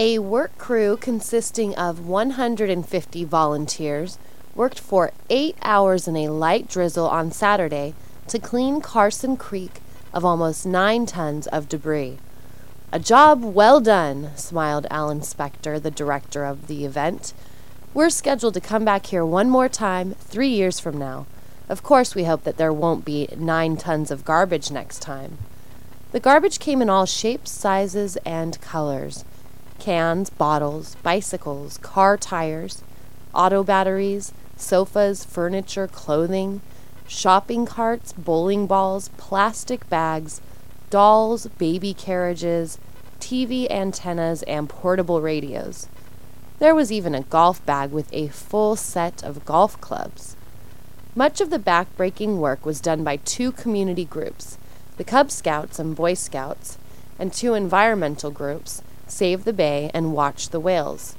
A work crew consisting of 150 volunteers worked for eight hours in a light drizzle on Saturday to clean Carson Creek of almost nine tons of debris. A job well done, smiled Alan Spector, the director of the event. We're scheduled to come back here one more time three years from now. Of course, we hope that there won't be nine tons of garbage next time. The garbage came in all shapes, sizes, and colors cans, bottles, bicycles, car tires, auto batteries, sofas, furniture, clothing, shopping carts, bowling balls, plastic bags, dolls, baby carriages, TV antennas, and portable radios. There was even a golf bag with a full set of golf clubs. Much of the backbreaking work was done by two community groups the Cub Scouts and Boy Scouts, and two environmental groups, Save the Bay and Watch the Whales.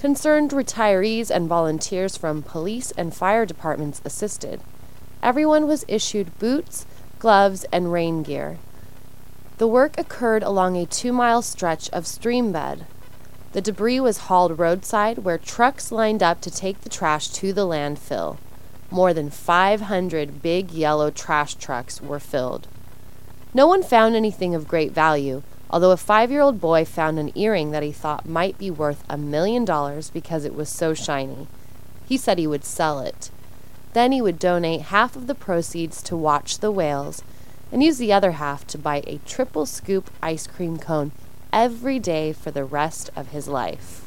Concerned retirees and volunteers from police and fire departments assisted. Everyone was issued boots, gloves, and rain gear. The work occurred along a two mile stretch of stream bed. The debris was hauled roadside where trucks lined up to take the trash to the landfill. More than 500 big yellow trash trucks were filled. No one found anything of great value, although a five year old boy found an earring that he thought might be worth a million dollars because it was so shiny. He said he would sell it. Then he would donate half of the proceeds to watch the whales and use the other half to buy a triple scoop ice cream cone every day for the rest of his life.